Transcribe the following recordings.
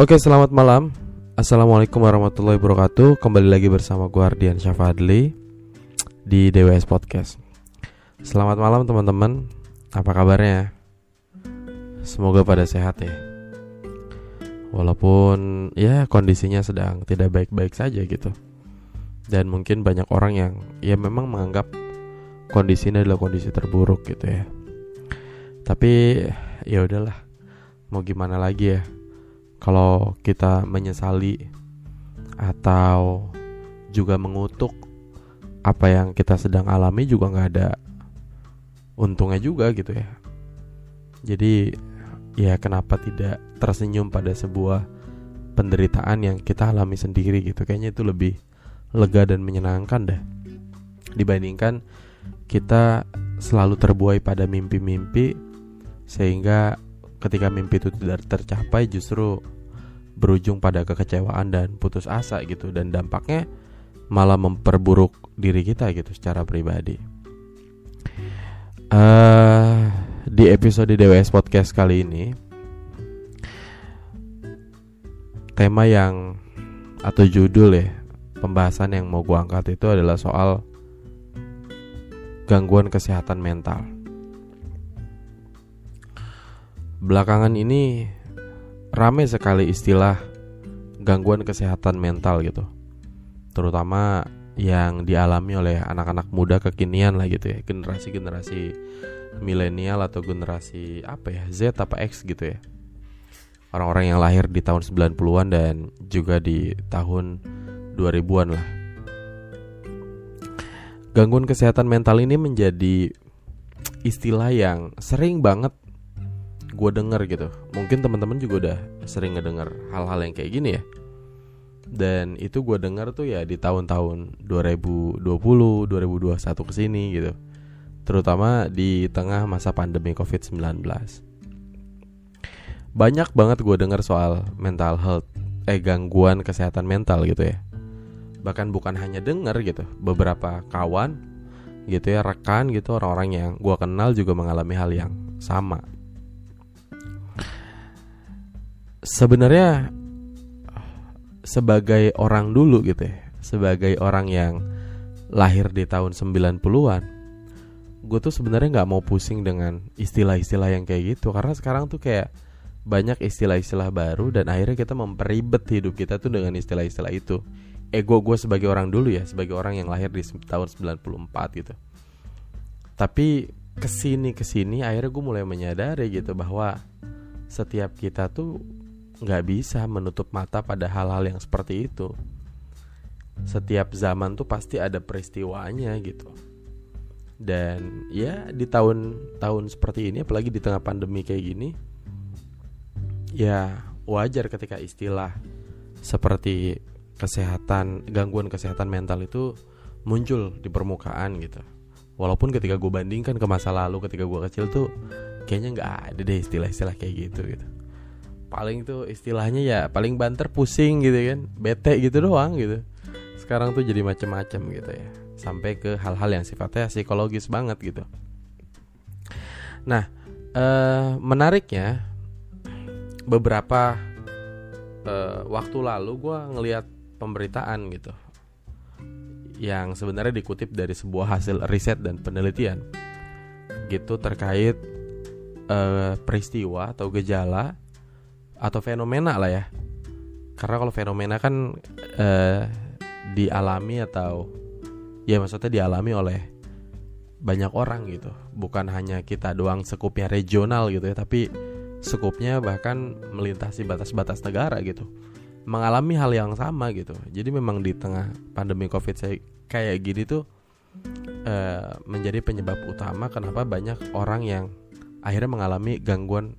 Oke, selamat malam. Assalamualaikum warahmatullahi wabarakatuh. Kembali lagi bersama gue Ardian Syafadli di DWS Podcast. Selamat malam teman-teman. Apa kabarnya? Semoga pada sehat ya. Walaupun ya kondisinya sedang tidak baik-baik saja gitu. Dan mungkin banyak orang yang ya memang menganggap kondisi ini adalah kondisi terburuk gitu ya. Tapi ya udahlah. Mau gimana lagi ya? Kalau kita menyesali atau juga mengutuk apa yang kita sedang alami juga nggak ada untungnya juga gitu ya. Jadi ya kenapa tidak tersenyum pada sebuah penderitaan yang kita alami sendiri gitu. Kayaknya itu lebih lega dan menyenangkan dah dibandingkan kita selalu terbuai pada mimpi-mimpi sehingga ketika mimpi itu tidak tercapai justru berujung pada kekecewaan dan putus asa gitu dan dampaknya malah memperburuk diri kita gitu secara pribadi. Uh, di episode DWS Podcast kali ini tema yang atau judul ya pembahasan yang mau gua angkat itu adalah soal gangguan kesehatan mental. Belakangan ini rame sekali istilah gangguan kesehatan mental gitu. Terutama yang dialami oleh anak-anak muda kekinian lah gitu ya, generasi-generasi milenial atau generasi apa ya, Z apa X gitu ya. Orang-orang yang lahir di tahun 90-an dan juga di tahun 2000-an lah. Gangguan kesehatan mental ini menjadi istilah yang sering banget gue denger gitu. Mungkin teman-teman juga udah sering ngedenger hal-hal yang kayak gini ya. Dan itu gue denger tuh ya di tahun-tahun 2020 2021 ke sini gitu. Terutama di tengah masa pandemi covid-19 banyak banget gue denger soal mental health eh gangguan kesehatan mental gitu ya. Bahkan bukan hanya denger gitu beberapa kawan gitu ya rekan gitu orang-orang yang gue kenal juga mengalami hal yang sama sebenarnya sebagai orang dulu gitu ya, sebagai orang yang lahir di tahun 90-an, gue tuh sebenarnya nggak mau pusing dengan istilah-istilah yang kayak gitu karena sekarang tuh kayak banyak istilah-istilah baru dan akhirnya kita memperibet hidup kita tuh dengan istilah-istilah itu. Ego gue sebagai orang dulu ya, sebagai orang yang lahir di tahun 94 gitu. Tapi ke sini ke sini akhirnya gue mulai menyadari gitu bahwa setiap kita tuh nggak bisa menutup mata pada hal-hal yang seperti itu. Setiap zaman tuh pasti ada peristiwanya gitu. Dan ya di tahun-tahun seperti ini apalagi di tengah pandemi kayak gini ya wajar ketika istilah seperti kesehatan gangguan kesehatan mental itu muncul di permukaan gitu. Walaupun ketika gue bandingkan ke masa lalu ketika gue kecil tuh kayaknya nggak ada deh istilah-istilah kayak gitu gitu paling tuh istilahnya ya paling banter pusing gitu kan bete gitu doang gitu. Sekarang tuh jadi macem-macem gitu ya. Sampai ke hal-hal yang sifatnya psikologis banget gitu. Nah eh, menariknya beberapa eh, waktu lalu gue ngelihat pemberitaan gitu. Yang sebenarnya dikutip dari sebuah hasil riset dan penelitian gitu terkait eh, peristiwa atau gejala atau fenomena lah ya. Karena kalau fenomena kan eh, dialami atau ya maksudnya dialami oleh banyak orang gitu. Bukan hanya kita doang sekupnya regional gitu ya tapi sekupnya bahkan melintasi batas-batas negara gitu. Mengalami hal yang sama gitu. Jadi memang di tengah pandemi covid saya kayak gini tuh eh, menjadi penyebab utama kenapa banyak orang yang akhirnya mengalami gangguan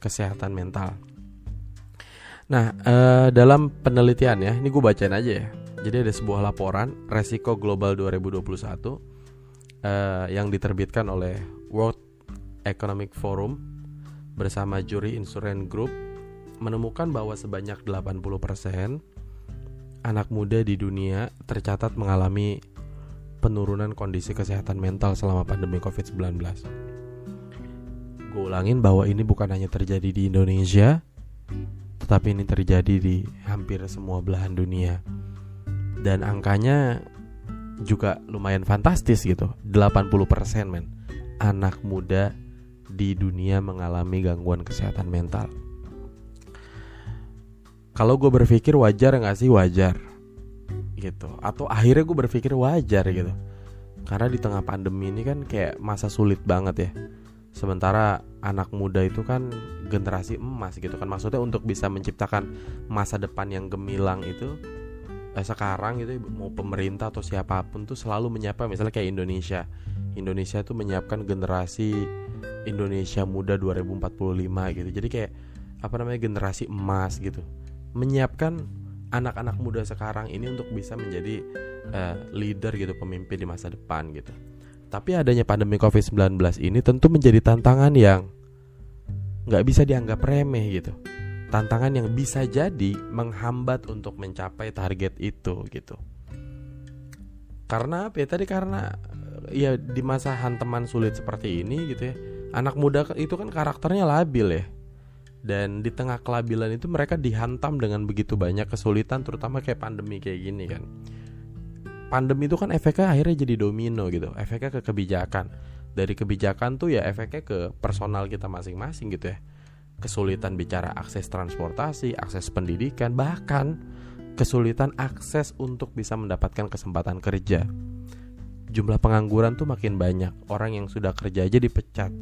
kesehatan mental Nah, uh, dalam penelitian ya, ini gue bacain aja ya. Jadi ada sebuah laporan resiko global 2021 uh, eh, yang diterbitkan oleh World Economic Forum bersama juri Insurance Group menemukan bahwa sebanyak 80% anak muda di dunia tercatat mengalami penurunan kondisi kesehatan mental selama pandemi Covid-19. Gue ulangin bahwa ini bukan hanya terjadi di Indonesia, tetapi ini terjadi di hampir semua belahan dunia. Dan angkanya juga lumayan fantastis gitu. 80% men. Anak muda di dunia mengalami gangguan kesehatan mental. Kalau gue berpikir wajar nggak sih? Wajar. Gitu. Atau akhirnya gue berpikir wajar gitu. Karena di tengah pandemi ini kan kayak masa sulit banget ya sementara anak muda itu kan generasi emas gitu kan. Maksudnya untuk bisa menciptakan masa depan yang gemilang itu eh, sekarang gitu mau pemerintah atau siapa pun tuh selalu menyiapkan misalnya kayak Indonesia. Indonesia tuh menyiapkan generasi Indonesia muda 2045 gitu. Jadi kayak apa namanya generasi emas gitu. Menyiapkan anak-anak muda sekarang ini untuk bisa menjadi uh, leader gitu pemimpin di masa depan gitu tapi adanya pandemi COVID-19 ini tentu menjadi tantangan yang nggak bisa dianggap remeh gitu. Tantangan yang bisa jadi menghambat untuk mencapai target itu gitu. Karena apa ya? Tadi karena ya di masa hantaman sulit seperti ini gitu ya anak muda itu kan karakternya labil ya. Dan di tengah kelabilan itu mereka dihantam dengan begitu banyak kesulitan terutama kayak pandemi kayak gini kan pandemi itu kan efeknya akhirnya jadi domino gitu. Efeknya ke kebijakan. Dari kebijakan tuh ya efeknya ke personal kita masing-masing gitu ya. Kesulitan bicara akses transportasi akses pendidikan bahkan kesulitan akses untuk bisa mendapatkan kesempatan kerja. Jumlah pengangguran tuh makin banyak. Orang yang sudah kerja aja dipecat.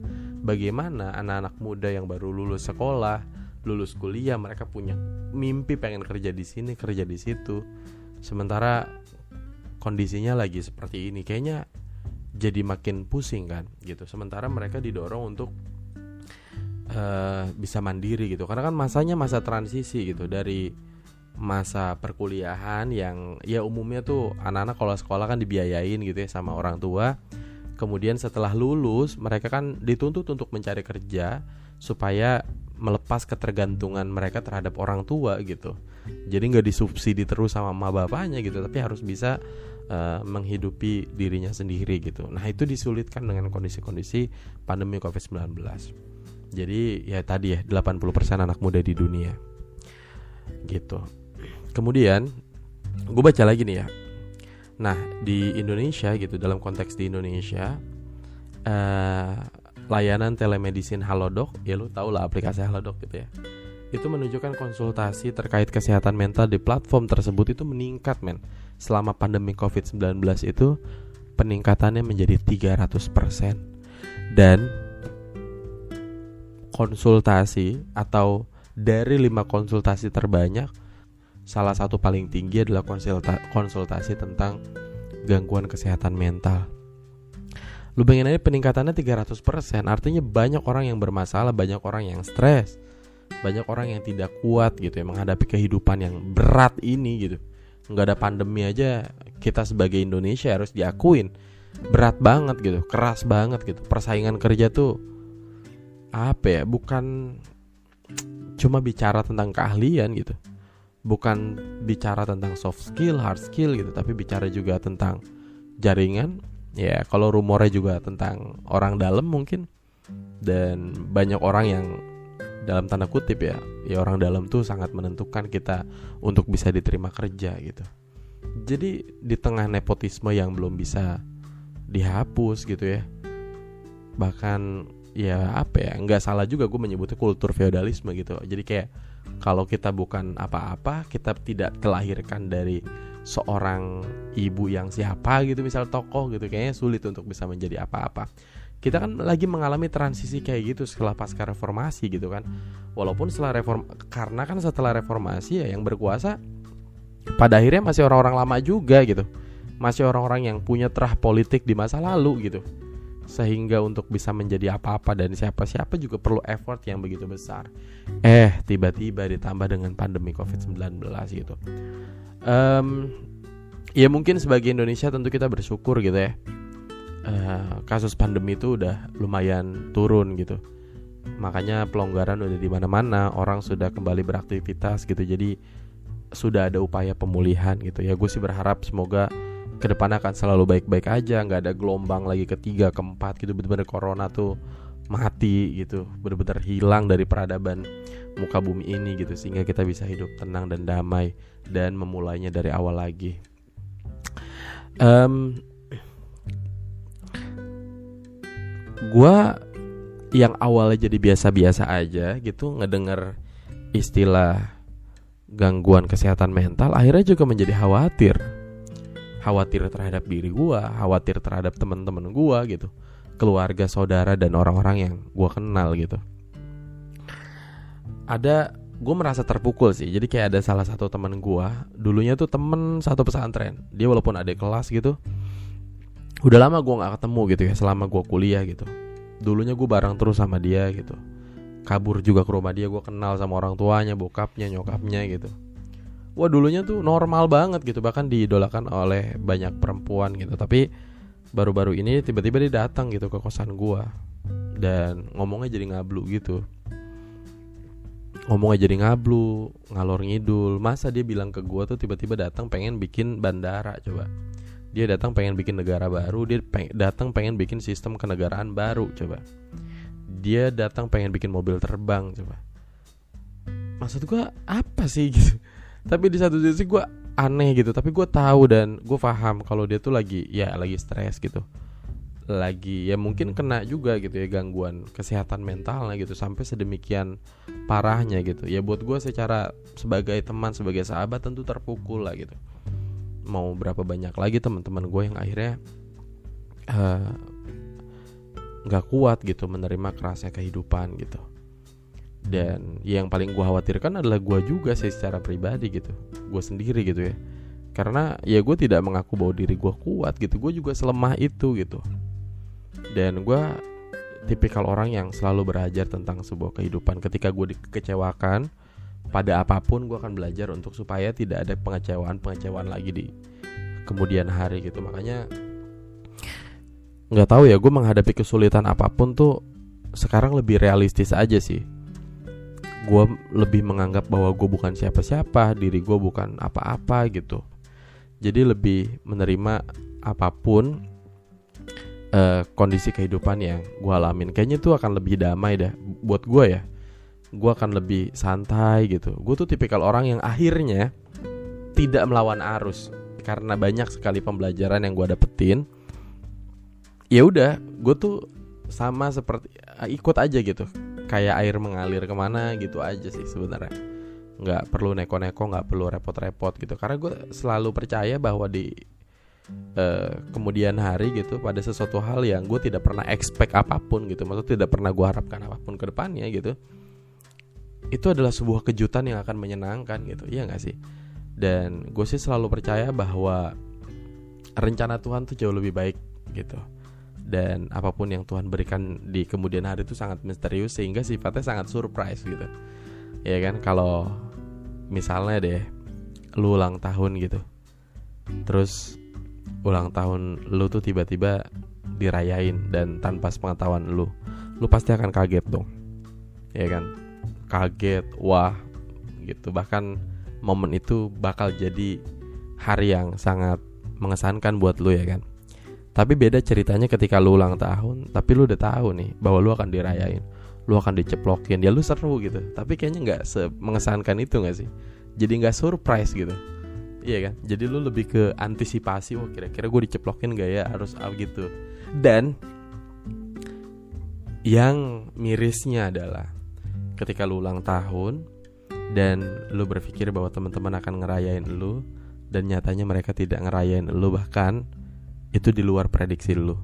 Bagaimana anak-anak muda yang baru lulus sekolah, lulus kuliah, mereka punya mimpi pengen kerja di sini, kerja di situ. Sementara kondisinya lagi seperti ini, kayaknya jadi makin pusing kan, gitu. Sementara mereka didorong untuk uh, bisa mandiri gitu, karena kan masanya masa transisi gitu. Dari masa perkuliahan yang ya umumnya tuh anak-anak kalau sekolah kan dibiayain gitu ya sama orang tua. Kemudian setelah lulus mereka kan dituntut untuk mencari kerja supaya melepas ketergantungan mereka terhadap orang tua gitu. Jadi nggak disubsidi terus sama emak bapaknya gitu. Tapi harus bisa uh, menghidupi dirinya sendiri gitu. Nah itu disulitkan dengan kondisi-kondisi pandemi covid-19 jadi ya tadi ya 80% anak muda di dunia. Gitu. Kemudian gue baca lagi nih ya. Nah di Indonesia gitu dalam konteks di Indonesia uh, layanan telemedicine Halodoc ya lu tau lah aplikasi Halodoc gitu ya itu menunjukkan konsultasi terkait kesehatan mental di platform tersebut itu meningkat men. Selama pandemi COVID-19 itu peningkatannya menjadi 300% dan konsultasi atau dari lima konsultasi terbanyak salah satu paling tinggi adalah konsulta konsultasi tentang gangguan kesehatan mental. Lu bayangin aja peningkatannya 300% Artinya banyak orang yang bermasalah Banyak orang yang stres Banyak orang yang tidak kuat gitu ya Menghadapi kehidupan yang berat ini gitu. Nggak ada pandemi aja Kita sebagai Indonesia harus diakuin. Berat banget gitu Keras banget gitu. Persaingan kerja tuh Apa ya Bukan Cuma bicara tentang keahlian gitu. Bukan bicara tentang soft skill, hard skill gitu, tapi bicara juga tentang jaringan. Ya, kalau rumornya juga tentang orang dalam mungkin. Dan banyak orang yang dalam tanda kutip ya, ya orang dalam tuh sangat menentukan kita untuk bisa diterima kerja gitu. Jadi di tengah nepotisme yang belum bisa dihapus gitu ya. Bahkan ya apa ya, nggak salah juga gue menyebutnya kultur feodalisme gitu. Jadi kayak kalau kita bukan apa-apa kita tidak kelahirkan dari seorang ibu yang siapa gitu misal tokoh gitu kayaknya sulit untuk bisa menjadi apa-apa kita kan lagi mengalami transisi kayak gitu setelah pasca reformasi gitu kan walaupun setelah reform karena kan setelah reformasi ya yang berkuasa pada akhirnya masih orang-orang lama juga gitu masih orang-orang yang punya terah politik di masa lalu gitu sehingga untuk bisa menjadi apa-apa dan siapa-siapa juga perlu effort yang begitu besar. Eh, tiba-tiba ditambah dengan pandemi COVID-19 gitu. Um, ya mungkin sebagai Indonesia tentu kita bersyukur gitu ya. Uh, kasus pandemi itu udah lumayan turun gitu. Makanya pelonggaran udah di mana-mana, orang sudah kembali beraktivitas gitu. Jadi sudah ada upaya pemulihan gitu ya. Gue sih berharap semoga ke depannya akan selalu baik-baik aja nggak ada gelombang lagi ketiga keempat gitu bener-bener corona tuh mati gitu benar-benar hilang dari peradaban muka bumi ini gitu sehingga kita bisa hidup tenang dan damai dan memulainya dari awal lagi um, gua yang awalnya jadi biasa-biasa aja gitu ngedenger istilah gangguan kesehatan mental akhirnya juga menjadi khawatir khawatir terhadap diri gua khawatir terhadap teman-teman gua gitu keluarga, saudara dan orang-orang yang gue kenal gitu. Ada gue merasa terpukul sih. Jadi kayak ada salah satu teman gue, dulunya tuh temen satu pesantren. Dia walaupun ada kelas gitu, udah lama gue nggak ketemu gitu ya selama gue kuliah gitu. Dulunya gue bareng terus sama dia gitu. Kabur juga ke rumah dia, gue kenal sama orang tuanya, bokapnya, nyokapnya gitu. Wah dulunya tuh normal banget gitu, bahkan diidolakan oleh banyak perempuan gitu. Tapi baru-baru ini tiba-tiba dia datang gitu ke kosan gua dan ngomongnya jadi ngablu gitu ngomongnya jadi ngablu ngalor ngidul masa dia bilang ke gua tuh tiba-tiba datang pengen bikin bandara coba dia datang pengen bikin negara baru dia peng datang pengen bikin sistem kenegaraan baru coba. Dia datang pengen bikin mobil terbang coba. Maksud gua apa sih gitu? Tapi di satu sisi gua aneh gitu. Tapi gue tahu dan gue paham kalau dia tuh lagi ya lagi stres gitu. Lagi ya mungkin kena juga gitu ya gangguan kesehatan mentalnya gitu. Sampai sedemikian parahnya gitu. Ya buat gue secara sebagai teman sebagai sahabat tentu terpukul lah gitu mau berapa banyak lagi teman-teman gue yang akhirnya eh, nggak uh, kuat gitu menerima kerasnya kehidupan gitu. Dan yang paling gue khawatirkan adalah gue juga sih secara pribadi gitu. Gue sendiri gitu ya. Karena ya gue tidak mengaku bahwa diri gue kuat gitu. Gue juga selemah itu gitu. Dan gue tipikal orang yang selalu belajar tentang sebuah kehidupan. Ketika gue dikecewakan pada apa pun gue akan belajar untuk supaya tidak ada pengecewaan pengecewaan lagi di kemudian hari gitu. Makanya nggak tahu ya gue menghadapi kesulitan apa pun tuh sekarang lebih realistis aja sih. Gue lebih menganggap bahwa gue bukan siapa-siapa diri gue bukan apa-apa gitu. Jadi lebih menerima apa pun uh, kondisi kehidupan yang gue alamin. Kayaknya itu akan lebih damai dah buat gue ya gue akan lebih santai gitu. Gue tuh tipikal orang yang akhirnya tidak melawan arus. Karena banyak sekali pembelajaran yang gue dapetin ya udah gue tuh sama seperti ikut aja gitu. Kayak air mengalir ke mana gitu aja sih sebenarnya. Nggak perlu neko-neko nggak perlu repot-repot gitu. Karena gue selalu percaya bahwa di uh, kemudian hari gitu pada sesuatu hal yang gue tidak pernah expect apa pun gitu. Maksud tidak pernah gue harapkan apa pun ke depannya gitu itu adalah sebuah kejutan yang akan menyenangkan gitu iya gak sih? Dan gue sih selalu percaya bahwa rencana Tuhan tuh jauh lebih baik gitu. Dan apa pun yang Tuhan berikan di kemudian hari itu sangat misterius sehingga sifatnya sangat surprise gitu. Ya kan? Kalau misalnya deh lu ulang tahun gitu terus ulang tahun lu tuh tiba-tiba dirayain dan tanpa sepengetahuan lu lu pasti akan kaget dong. Ya kan kaget wah gitu bahkan momen itu bakal jadi hari yang sangat mengesankan buat lu ya kan tapi beda ceritanya ketika lu ulang tahun, tapi lu udah tahu nih bahwa lu akan dirayain, lu akan diceplokin, ya lu seru gitu. Tapi kayaknya nggak mengesankan itu nggak sih? Jadi nggak surprise gitu. Iya kan? Jadi lu lebih ke antisipasi, wah kira-kira gue diceplokin gak ya harus apa gitu. Dan yang mirisnya adalah ketika lu ulang tahun dan lu berpikir bahwa teman-teman akan ngerayain lu dan nyatanya mereka tidak ngerayain lu bahkan itu di luar prediksi lu.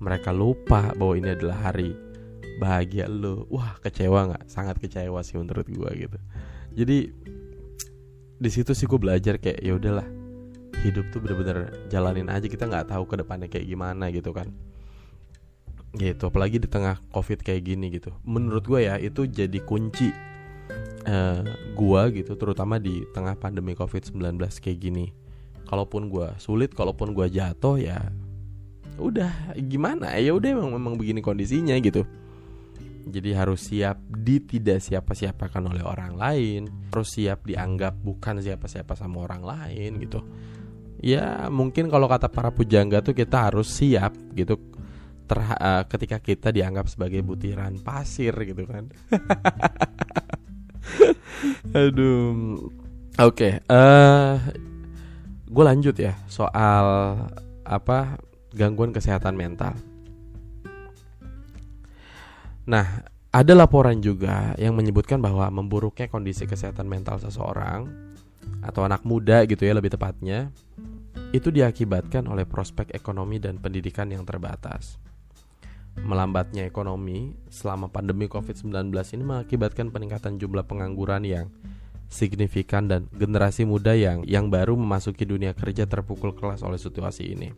Mereka lupa bahwa ini adalah hari bahagia lu. Wah kecewa nggak? Sangat kecewa sih menurut gue gitu. Jadi di situ sih gue belajar kayak ya udahlah hidup tuh bener-bener jalanin aja. Kita nggak tahu ke depannya kayak gimana gitu kan gitu apalagi di tengah covid kayak gini gitu. Menurut gue ya itu jadi kunci uh, gue gitu terutama di tengah pandemi covid 19 kayak gini. Kalaupun gue sulit kalaupun gue jatuh ya udah gimana? Ya udah memang memang begini kondisinya gitu. Jadi harus siap di tidak siapa-siapakan oleh orang lain harus siap dianggap bukan siapa-siapa sama orang lain gitu. Ya mungkin kalau kata para pujangga tuh kita harus siap gitu uh, ketika kita dianggap sebagai butiran pasir gitu kan. Aduh. Oke, okay, uh, eh, gue lanjut ya soal apa gangguan kesehatan mental. Nah, ada laporan juga yang menyebutkan bahwa memburuknya kondisi kesehatan mental seseorang atau anak muda gitu ya lebih tepatnya itu diakibatkan oleh prospek ekonomi dan pendidikan yang terbatas. Melambatnya ekonomi selama pandemi COVID-19 ini mengakibatkan peningkatan jumlah pengangguran yang signifikan dan generasi muda yang yang baru memasuki dunia kerja terpukul kelas oleh situasi ini.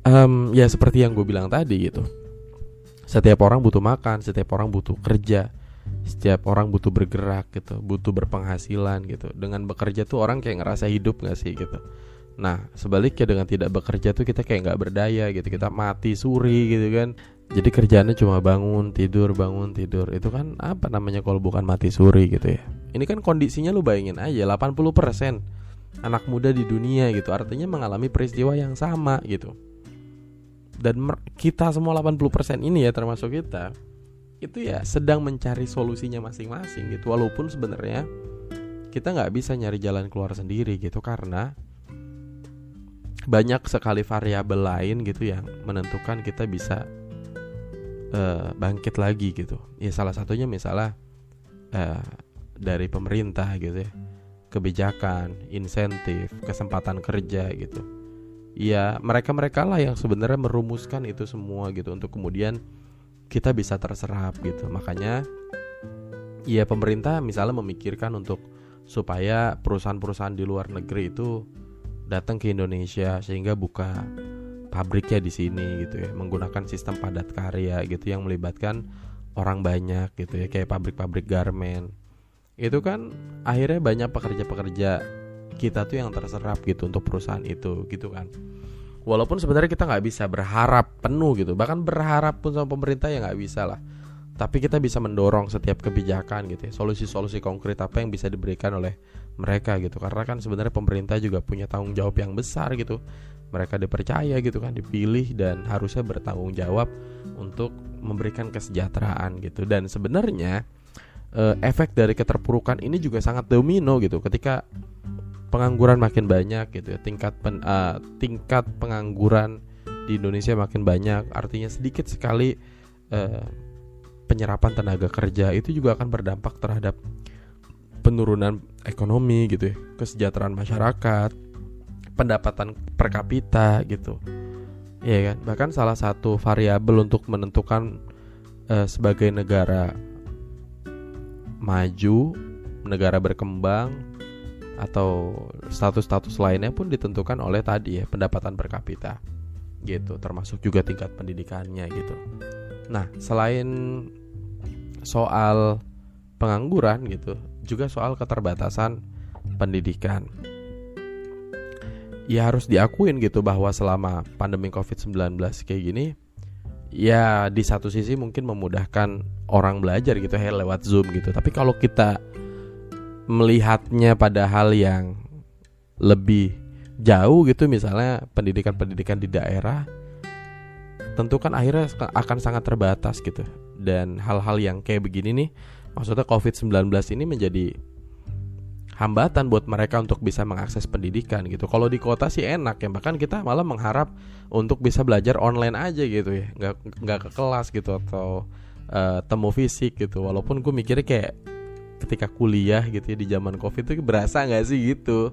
Um, ya seperti yang gue bilang tadi gitu. Setiap orang butuh makan, setiap orang butuh kerja, setiap orang butuh bergerak gitu, butuh berpenghasilan gitu. Dengan bekerja tuh orang kayak ngerasa hidup gak sih gitu. Nah sebaliknya dengan tidak bekerja tuh kita kayak nggak berdaya gitu. Kita mati suri gitu kan. Jadi kerjaannya cuma bangun tidur bangun tidur. Itu kan apa namanya kalau bukan mati suri gitu ya. Ini kan kondisinya lu bayangin aja 80% anak muda di dunia gitu. Artinya mengalami peristiwa yang sama gitu. Dan kita semua 80% ini ya termasuk kita Itu ya sedang mencari solusinya masing-masing gitu. Walaupun sebenarnya kita nggak bisa nyari jalan keluar sendiri gitu. Karena banyak sekali variabel lain gitu yang menentukan kita bisa uh, bangkit lagi gitu. Ya salah satunya misalnya uh, dari pemerintah gitu ya, kebijakan, insentif, kesempatan kerja gitu. Ya mereka-mereka lah yang sebenarnya merumuskan itu semua gitu untuk kemudian kita bisa terserap gitu. Makanya ya pemerintah misalnya memikirkan untuk supaya perusahaan-perusahaan di luar negeri itu datang ke Indonesia sehingga buka pabriknya di sini gitu ya menggunakan sistem padat karya gitu yang melibatkan orang banyak gitu ya kayak pabrik-pabrik garmen. Itu kan akhirnya banyak pekerja-pekerja kita tuh yang terserap gitu untuk perusahaan itu gitu kan. Walaupun sebenarnya kita nggak bisa berharap penuh gitu bahkan berharap pun sama pemerintah ya nggak bisa lah. Tapi kita bisa mendorong setiap kebijakan gitu ya solusi-solusi konkret apa yang bisa diberikan oleh mereka gitu. Karena kan sebenarnya pemerintah juga punya tanggung jawab yang besar gitu. Mereka dipercaya gitu kan dipilih dan harusnya bertanggung jawab untuk memberikan kesejahteraan gitu. Dan sebenarnya eh, efek dari keterpurukan ini juga sangat domino gitu. Ketika pengangguran makin banyak gitu ya tingkat pen, uh, tingkat pengangguran di Indonesia makin banyak artinya sedikit sekali uh, penyerapan tenaga kerja itu juga akan berdampak terhadap penurunan ekonomi gitu ya, kesejahteraan masyarakat, pendapatan per kapita gitu. Ya kan? Bahkan salah satu variabel untuk menentukan uh, sebagai negara maju, negara berkembang atau status-status lainnya pun ditentukan oleh tadi ya pendapatan per kapita gitu termasuk juga tingkat pendidikannya gitu. Nah, selain soal pengangguran gitu, juga soal keterbatasan pendidikan. Ya harus diakuin gitu bahwa selama pandemi Covid-19 kayak gini ya di satu sisi mungkin memudahkan orang belajar gitu ya lewat Zoom gitu. Tapi kalau kita melihatnya pada hal yang lebih jauh gitu misalnya pendidikan-pendidikan di daerah tentu kan akhirnya akan sangat terbatas gitu dan hal-hal yang kayak begini nih maksudnya COVID-19 ini menjadi hambatan buat mereka untuk bisa mengakses pendidikan gitu. Kalau di kota sih enak ya, bahkan kita malah mengharap untuk bisa belajar online aja gitu ya, nggak nggak ke kelas gitu atau uh, temu fisik gitu. Walaupun gue mikirnya kayak ketika kuliah gitu ya di zaman covid itu berasa nggak sih gitu.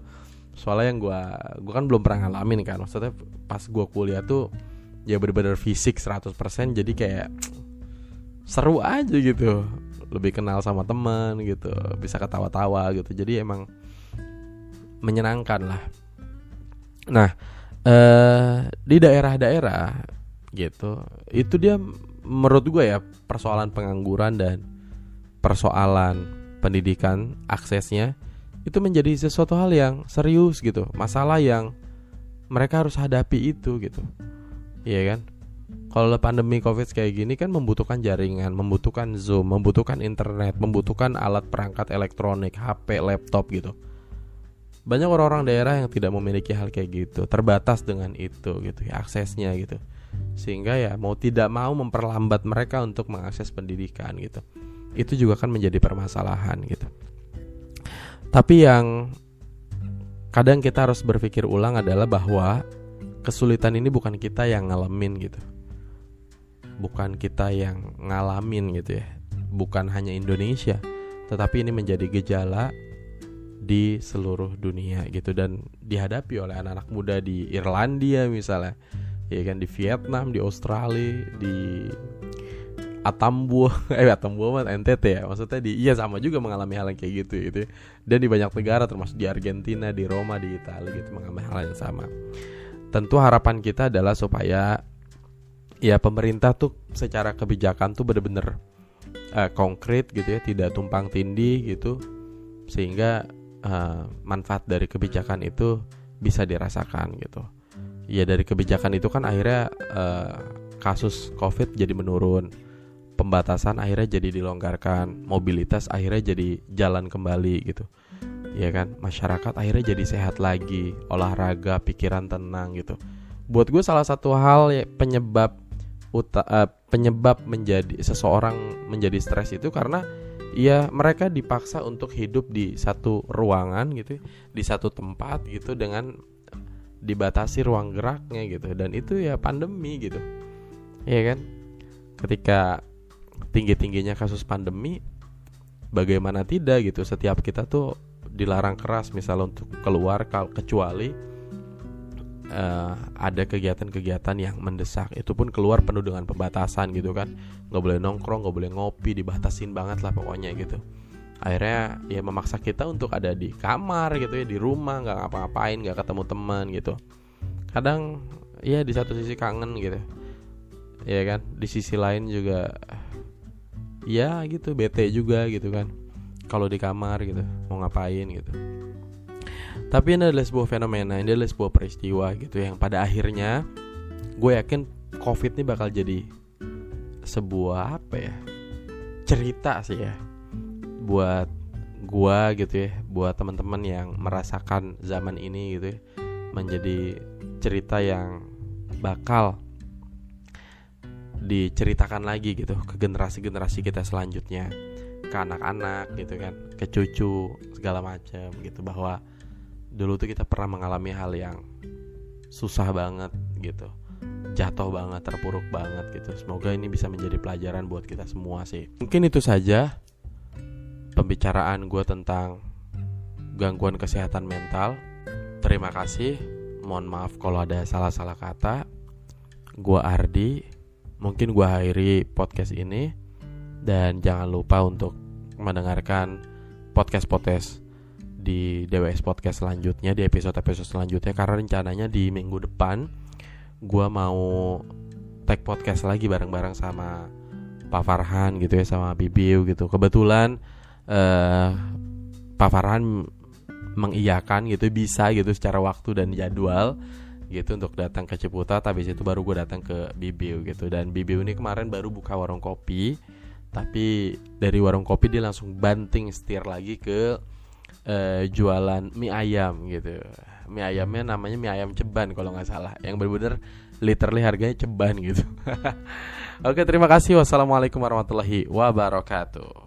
Soalnya yang gue gue kan belum pernah ngalamin kan, maksudnya pas gue kuliah tuh ya bener-bener fisik 100% jadi kayak seru aja gitu lebih kenal sama teman gitu bisa ketawa-tawa gitu. Jadi emang menyenangkan lah. Nah eh, di daerah-daerah gitu itu dia menurut gue ya persoalan pengangguran dan persoalan pendidikan aksesnya itu menjadi sesuatu hal yang serius gitu. Masalah yang mereka harus hadapi itu gitu. Iya kan kalau pandemi covid kayak gini kan membutuhkan jaringan, membutuhkan zoom, membutuhkan internet, membutuhkan alat perangkat elektronik, HP, laptop gitu. Banyak orang-orang daerah yang tidak memiliki hal kayak gitu, terbatas dengan itu gitu ya aksesnya gitu. sehingga ya mau tidak mau memperlambat mereka untuk mengakses pendidikan gitu itu juga kan menjadi permasalahan gitu tapi yang kadang kita harus berpikir ulang adalah bahwa kesulitan ini bukan kita yang ngalamin gitu bukan kita yang ngalamin gitu ya. Bukan hanya Indonesia tetapi ini menjadi gejala di seluruh dunia gitu dan dihadapi oleh anak-anak muda di Irlandia misalnya. Ya kan di Vietnam di Australia di Atambua. Eh Atambua mah NTT ya maksudnya di iya sama juga mengalami hal yang kayak gitu gitu dan di banyak negara termasuk di Argentina di Roma di Italia gitu mengalami hal yang sama. Tentu harapan kita adalah supaya ya pemerintah tuh secara kebijakan tuh bener-bener uh, konkret gitu ya tidak tumpang tindih gitu sehingga uh, manfaat dari kebijakan itu bisa dirasakan gitu. Ya dari kebijakan itu kan akhirnya uh, kasus covid jadi menurun pembatasan akhirnya jadi dilonggarkan mobilitas akhirnya jadi jalan kembali gitu. Ya kan masyarakat akhirnya jadi sehat lagi olahraga pikiran tenang gitu. Buat gue salah satu hal ya, penyebab uta, uh, penyebab menjadi seseorang menjadi stres itu karena ya mereka dipaksa untuk hidup di satu ruangan gitu di satu tempat gitu dengan dibatasi ruang geraknya gitu. Dan itu ya pandemi gitu. Ya kan? Ketika tinggi tingginya kasus pandemi bagaimana tidak gitu? Setiap kita tuh dilarang keras misal untuk keluar kecuali uh, ada kegiatan-kegiatan yang mendesak. Itu pun keluar penuh dengan pembatasan gitu kan. Nggak boleh nongkrong nggak boleh ngopi dibatasin banget lah pokoknya gitu. Akhirnya ya memaksa kita untuk ada di kamar gitu ya di rumah nggak ngapa-ngapain nggak ketemu teman gitu. Kadang ya di satu sisi kangen gitu. Ya kan? Di sisi lain juga ya gitu bete juga gitu kan. Kalau di kamar gitu mau ngapain gitu tapi ini adalah sebuah fenomena ini adalah sebuah peristiwa gitu yang pada akhirnya gue yakin covid ini bakal jadi sebuah apa ya cerita sih ya buat gua gitu ya buat teman-teman yang merasakan zaman ini gitu ya menjadi cerita yang bakal diceritakan lagi gitu ke generasi-generasi kita selanjutnya. Ke anak-anak gitu kan ke cucu segala macam gitu bahwa dulu tuh kita pernah mengalami hal yang susah banget gitu jatuh banget terpuruk banget gitu semoga ini bisa menjadi pelajaran buat kita semua sih mungkin itu saja pembicaraan gue tentang gangguan kesehatan mental. Terima kasih. Mohon maaf kalau ada salah-salah kata. Gue Ardi. Mungkin gue akhiri podcast ini. Dan jangan lupa untuk mendengarkan podcast-podcast di DWS Podcast selanjutnya di episode-episode selanjutnya karena rencananya di minggu depan gue mau tag podcast lagi bareng-bareng sama Pak Farhan gitu ya sama Bibiu gitu. Kebetulan uh, Pak Farhan mengiyakan gitu bisa gitu secara waktu dan jadwal gitu untuk datang ke Ciputat habis itu baru gue datang ke Bibiu gitu. Dan Bibiu ini kemarin baru buka warung kopi tapi dari warung kopi dia langsung banting setir lagi ke uh, jualan mie ayam gitu. Mie ayamnya namanya mie ayam ceban kalau nggak salah. Yang bener-bener literally harganya ceban gitu. Oke terima kasih. Wassalamualaikum warahmatullahi wabarakatuh